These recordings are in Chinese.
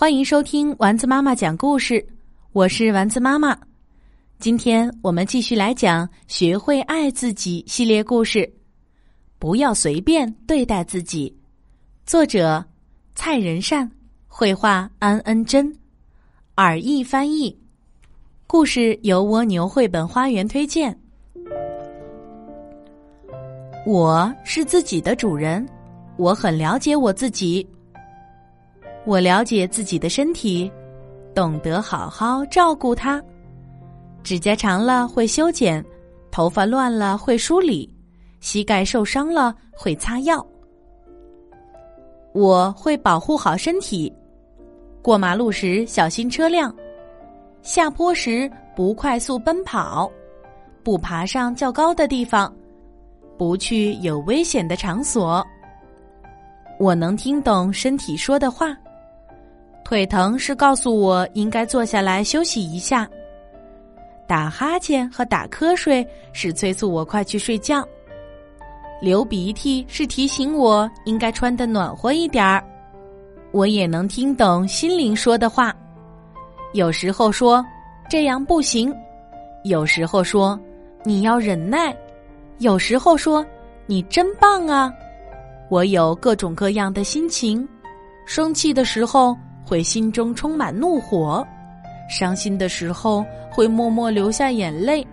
欢迎收听丸子妈妈讲故事，我是丸子妈妈。今天我们继续来讲《学会爱自己》系列故事，不要随便对待自己。作者：蔡仁善，绘画：安恩珍，耳译翻译。故事由蜗牛绘本花园推荐。我是自己的主人，我很了解我自己。我了解自己的身体，懂得好好照顾它。指甲长了会修剪，头发乱了会梳理，膝盖受伤了会擦药。我会保护好身体，过马路时小心车辆，下坡时不快速奔跑，不爬上较高的地方，不去有危险的场所。我能听懂身体说的话。腿疼是告诉我应该坐下来休息一下。打哈欠和打瞌睡是催促我快去睡觉。流鼻涕是提醒我应该穿的暖和一点儿。我也能听懂心灵说的话，有时候说这样不行，有时候说你要忍耐，有时候说你真棒啊。我有各种各样的心情，生气的时候。会心中充满怒火，伤心的时候会默默流下眼泪，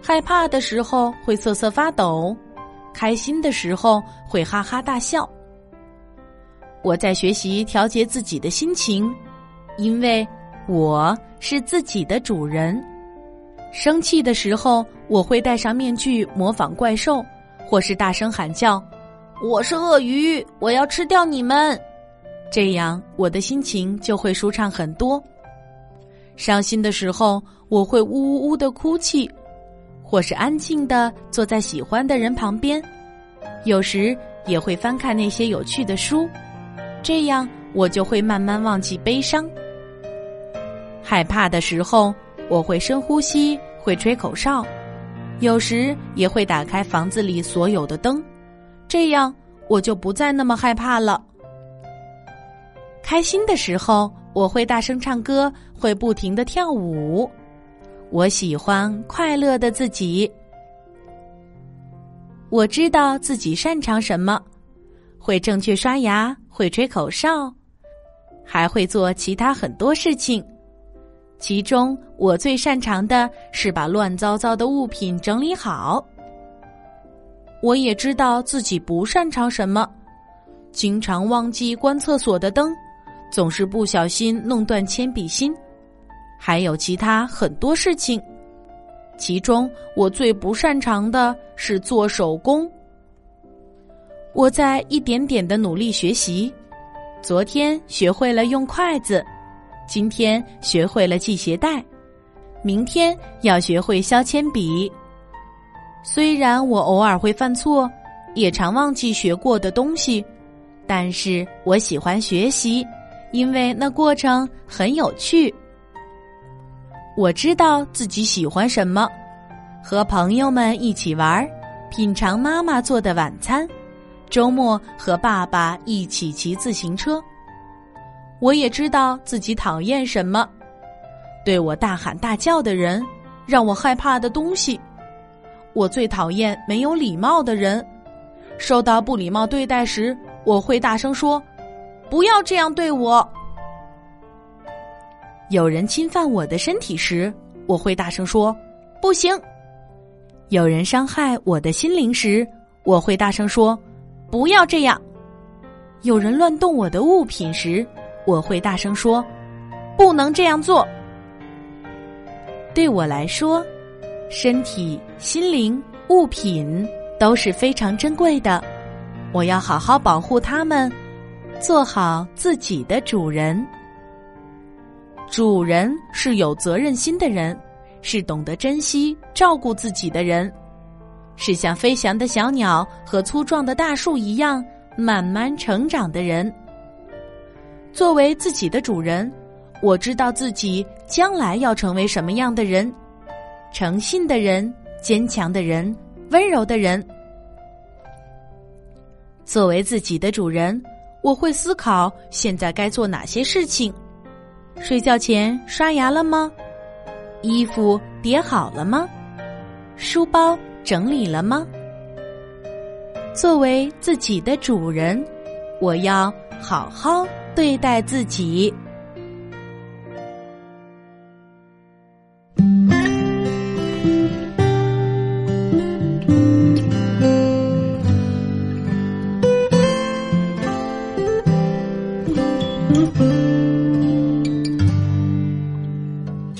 害怕的时候会瑟瑟发抖，开心的时候会哈哈大笑。我在学习调节自己的心情，因为我是自己的主人。生气的时候，我会戴上面具模仿怪兽，或是大声喊叫：“我是鳄鱼，我要吃掉你们。”这样，我的心情就会舒畅很多。伤心的时候，我会呜呜呜的哭泣，或是安静的坐在喜欢的人旁边，有时也会翻看那些有趣的书，这样我就会慢慢忘记悲伤。害怕的时候，我会深呼吸，会吹口哨，有时也会打开房子里所有的灯，这样我就不再那么害怕了。开心的时候，我会大声唱歌，会不停的跳舞。我喜欢快乐的自己。我知道自己擅长什么，会正确刷牙，会吹口哨，还会做其他很多事情。其中，我最擅长的是把乱糟糟的物品整理好。我也知道自己不擅长什么，经常忘记关厕所的灯。总是不小心弄断铅笔芯，还有其他很多事情。其中我最不擅长的是做手工。我在一点点的努力学习，昨天学会了用筷子，今天学会了系鞋带，明天要学会削铅笔。虽然我偶尔会犯错，也常忘记学过的东西，但是我喜欢学习。因为那过程很有趣，我知道自己喜欢什么，和朋友们一起玩，品尝妈妈做的晚餐，周末和爸爸一起骑自行车。我也知道自己讨厌什么，对我大喊大叫的人，让我害怕的东西。我最讨厌没有礼貌的人，受到不礼貌对待时，我会大声说。不要这样对我。有人侵犯我的身体时，我会大声说：“不行。”有人伤害我的心灵时，我会大声说：“不要这样。”有人乱动我的物品时，我会大声说：“不能这样做。”对我来说，身体、心灵、物品都是非常珍贵的，我要好好保护它们。做好自己的主人。主人是有责任心的人，是懂得珍惜、照顾自己的人，是像飞翔的小鸟和粗壮的大树一样慢慢成长的人。作为自己的主人，我知道自己将来要成为什么样的人：诚信的人、坚强的人、温柔的人。作为自己的主人。我会思考现在该做哪些事情，睡觉前刷牙了吗？衣服叠好了吗？书包整理了吗？作为自己的主人，我要好好对待自己。